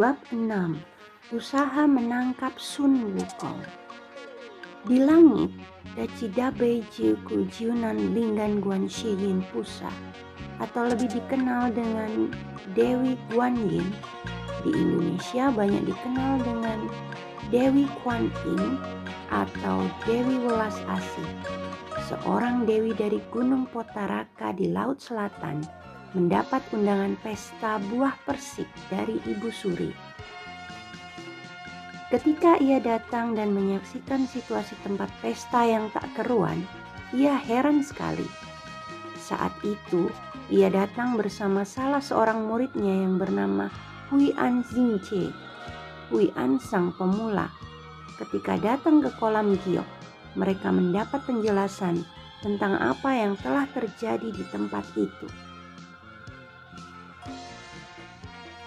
Bab 6 Usaha menangkap Sun Wukong. Di langit, Daci Dabe Jiuku Jiunan Linggan Guan Yin Pusa atau lebih dikenal dengan Dewi Guan Yin di Indonesia banyak dikenal dengan Dewi Kuan Yin atau Dewi Welas Asih seorang dewi dari Gunung Potaraka di Laut Selatan mendapat undangan pesta buah persik dari Ibu Suri. Ketika ia datang dan menyaksikan situasi tempat pesta yang tak keruan, ia heran sekali. Saat itu, ia datang bersama salah seorang muridnya yang bernama Hui An Xingche, Hui An sang pemula. Ketika datang ke kolam giok, mereka mendapat penjelasan tentang apa yang telah terjadi di tempat itu.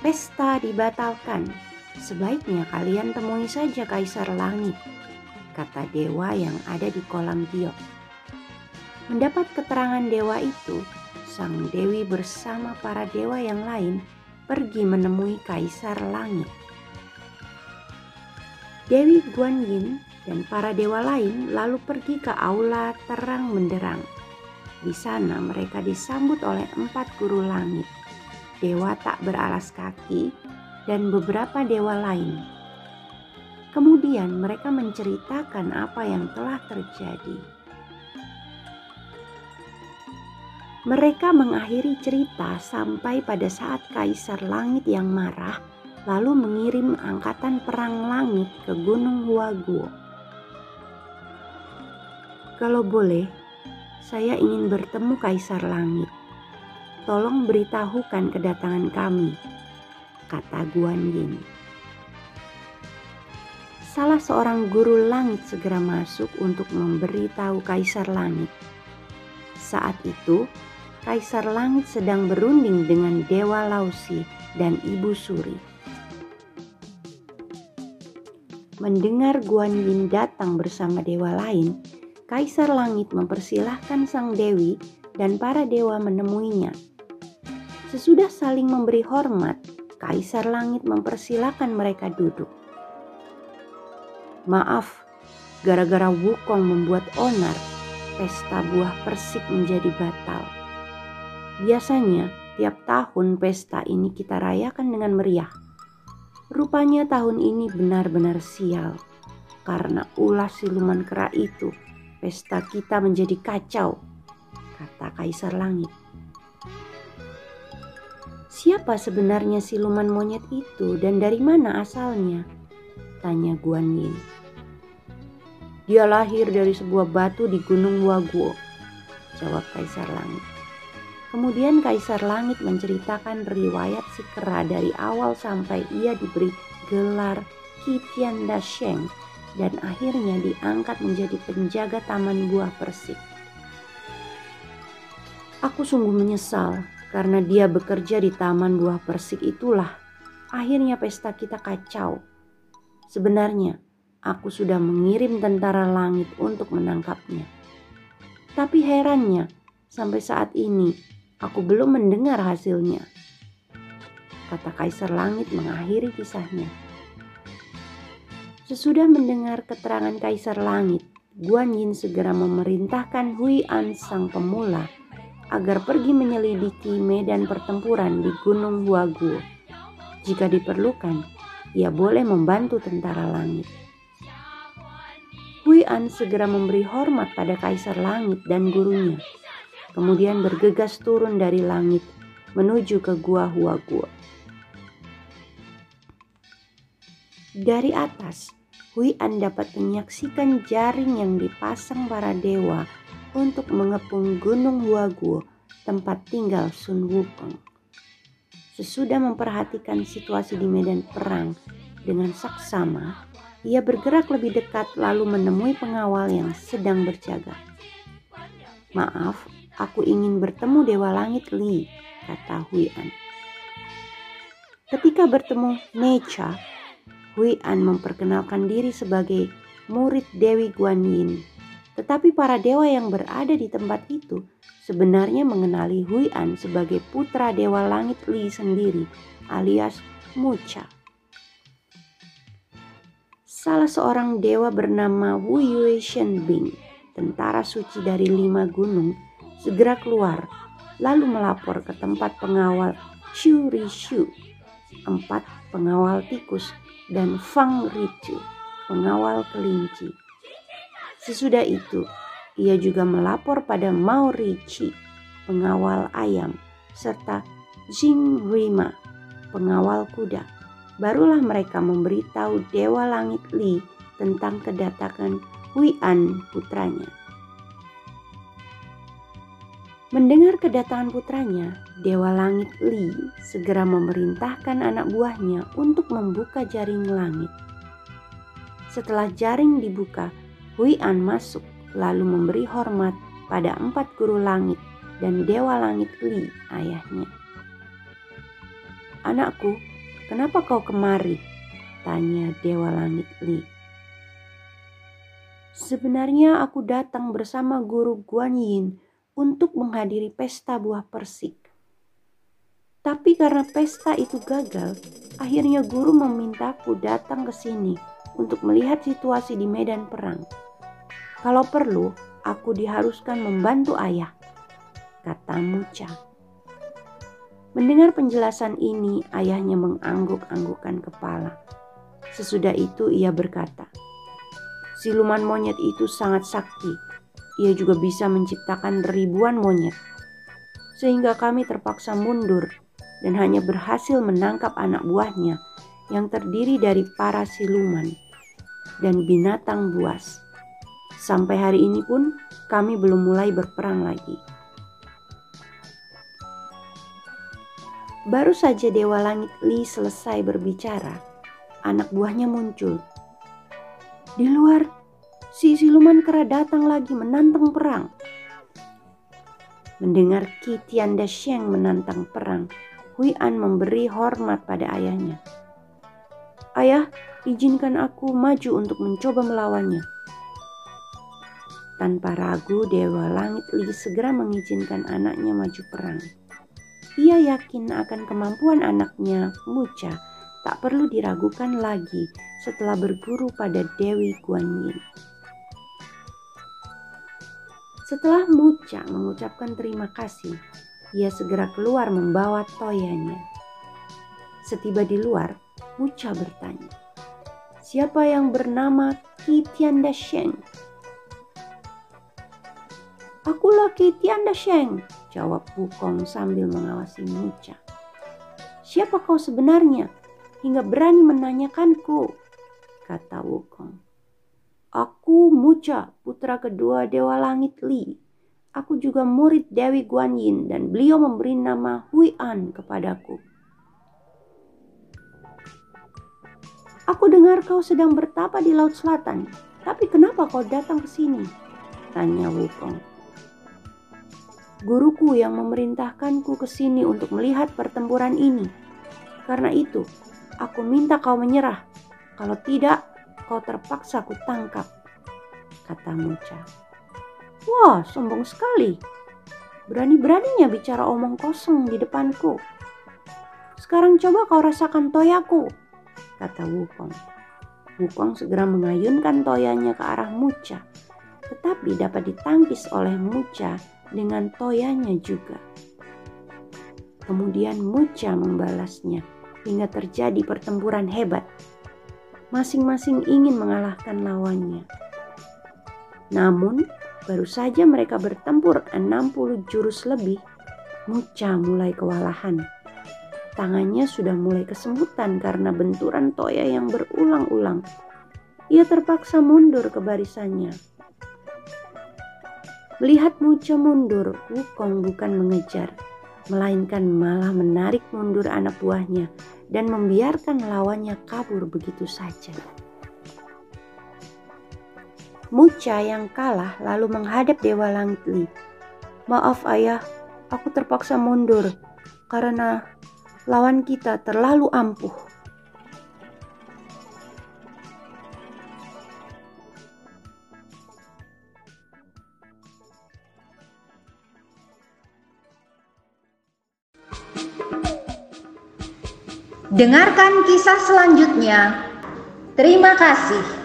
Pesta dibatalkan. Sebaiknya kalian temui saja Kaisar Langit, kata dewa yang ada di kolam giok. Mendapat keterangan dewa itu, sang dewi bersama para dewa yang lain pergi menemui Kaisar Langit. Dewi Guan Yin dan para dewa lain lalu pergi ke aula terang menderang. Di sana mereka disambut oleh empat guru langit dewa tak beralas kaki, dan beberapa dewa lain. Kemudian mereka menceritakan apa yang telah terjadi. Mereka mengakhiri cerita sampai pada saat Kaisar Langit yang marah lalu mengirim angkatan perang langit ke Gunung Huaguo. Kalau boleh, saya ingin bertemu Kaisar Langit tolong beritahukan kedatangan kami, kata Guan Yin. Salah seorang guru langit segera masuk untuk memberitahu Kaisar Langit. Saat itu, Kaisar Langit sedang berunding dengan Dewa Lausi dan Ibu Suri. Mendengar Guan Yin datang bersama dewa lain, Kaisar Langit mempersilahkan sang dewi dan para dewa menemuinya Sesudah saling memberi hormat, Kaisar Langit mempersilahkan mereka duduk. Maaf, gara-gara Wukong membuat onar, pesta buah persik menjadi batal. Biasanya, tiap tahun pesta ini kita rayakan dengan meriah. Rupanya tahun ini benar-benar sial. Karena ulah siluman kera itu, pesta kita menjadi kacau, kata Kaisar Langit. Siapa sebenarnya siluman monyet itu dan dari mana asalnya? Tanya Guan Yin. Dia lahir dari sebuah batu di Gunung Waguo, jawab Kaisar Langit. Kemudian Kaisar Langit menceritakan riwayat si kera dari awal sampai ia diberi gelar Kitian Dasheng dan akhirnya diangkat menjadi penjaga taman buah persik. Aku sungguh menyesal karena dia bekerja di taman buah persik itulah akhirnya pesta kita kacau. Sebenarnya aku sudah mengirim tentara langit untuk menangkapnya. Tapi herannya sampai saat ini aku belum mendengar hasilnya. Kata Kaisar Langit mengakhiri kisahnya. Sesudah mendengar keterangan Kaisar Langit, Guan Yin segera memerintahkan Hui An sang pemula agar pergi menyelidiki medan pertempuran di Gunung Huaguo. Jika diperlukan, ia boleh membantu tentara langit. Hui An segera memberi hormat pada Kaisar Langit dan gurunya, kemudian bergegas turun dari langit menuju ke Gua Huaguo. Dari atas, Hui An dapat menyaksikan jaring yang dipasang para dewa untuk mengepung Gunung Huaguo tempat tinggal Sun Wukong. Sesudah memperhatikan situasi di medan perang dengan saksama, ia bergerak lebih dekat lalu menemui pengawal yang sedang berjaga. Maaf, aku ingin bertemu Dewa Langit Li, kata Hui An. Ketika bertemu Necha, Hui An memperkenalkan diri sebagai murid Dewi Guan Yin. Tetapi para dewa yang berada di tempat itu sebenarnya mengenali Hui An sebagai putra Dewa Langit Li sendiri alias Mucha. Salah seorang dewa bernama Wu Yue Shen Bing, tentara suci dari lima gunung, segera keluar lalu melapor ke tempat pengawal Chu Rishu, empat pengawal tikus, dan Fang Ritu, pengawal kelinci. Sesudah itu, ia juga melapor pada Maurici, pengawal ayam, serta Jing Rima, pengawal kuda. Barulah mereka memberitahu Dewa Langit Li tentang kedatangan Hui An putranya. Mendengar kedatangan putranya, Dewa Langit Li segera memerintahkan anak buahnya untuk membuka jaring langit. Setelah jaring dibuka, Hui An masuk lalu memberi hormat pada empat guru langit dan dewa langit Li ayahnya. Anakku, kenapa kau kemari? Tanya dewa langit Li. Sebenarnya aku datang bersama guru Guan Yin untuk menghadiri pesta buah persik. Tapi karena pesta itu gagal, akhirnya guru memintaku datang ke sini untuk melihat situasi di medan perang. Kalau perlu, aku diharuskan membantu ayah, kata Muca. Mendengar penjelasan ini, ayahnya mengangguk-anggukkan kepala. Sesudah itu ia berkata, Siluman monyet itu sangat sakti. Ia juga bisa menciptakan ribuan monyet. Sehingga kami terpaksa mundur dan hanya berhasil menangkap anak buahnya yang terdiri dari para siluman dan binatang buas. Sampai hari ini pun kami belum mulai berperang lagi. Baru saja Dewa Langit Li selesai berbicara, anak buahnya muncul. Di luar, si siluman kera datang lagi menantang perang. Mendengar Ki Tianda Sheng menantang perang, Hui An memberi hormat pada ayahnya. Ayah, izinkan aku maju untuk mencoba melawannya. Tanpa ragu, Dewa Langit Li segera mengizinkan anaknya maju perang. Ia yakin akan kemampuan anaknya, Mucha, tak perlu diragukan lagi setelah berguru pada Dewi Guan Yin. Setelah Mucha mengucapkan terima kasih, ia segera keluar membawa toyanya. Setiba di luar, Mucha bertanya, "Siapa yang bernama Ki Tianda Sheng?" Akulah Tianda Sheng, jawab Wukong sambil mengawasi Mucha. Siapa kau sebenarnya hingga berani menanyakanku? Kata Wukong. Aku Mucha, putra kedua Dewa Langit Li. Aku juga murid Dewi Guan Yin dan beliau memberi nama Hui An kepadaku. Aku dengar kau sedang bertapa di Laut Selatan, tapi kenapa kau datang ke sini? Tanya Wukong. Guruku yang memerintahkanku ke sini untuk melihat pertempuran ini. Karena itu, aku minta kau menyerah. Kalau tidak, kau terpaksa ku tangkap, kata Muca. Wah, sombong sekali. Berani-beraninya bicara omong kosong di depanku. Sekarang coba kau rasakan toyaku, kata Wukong. Wukong segera mengayunkan toyanya ke arah Muca, tetapi dapat ditangkis oleh Muca dengan toyanya juga. Kemudian Mucha membalasnya hingga terjadi pertempuran hebat. Masing-masing ingin mengalahkan lawannya. Namun, baru saja mereka bertempur 60 jurus lebih, Mucha mulai kewalahan. Tangannya sudah mulai kesemutan karena benturan toya yang berulang-ulang. Ia terpaksa mundur ke barisannya Melihat Muca mundur, Wukong bukan mengejar, melainkan malah menarik mundur anak buahnya dan membiarkan lawannya kabur begitu saja. Muca yang kalah lalu menghadap Dewa Langit Li. Maaf ayah, aku terpaksa mundur karena lawan kita terlalu ampuh. Dengarkan kisah selanjutnya. Terima kasih.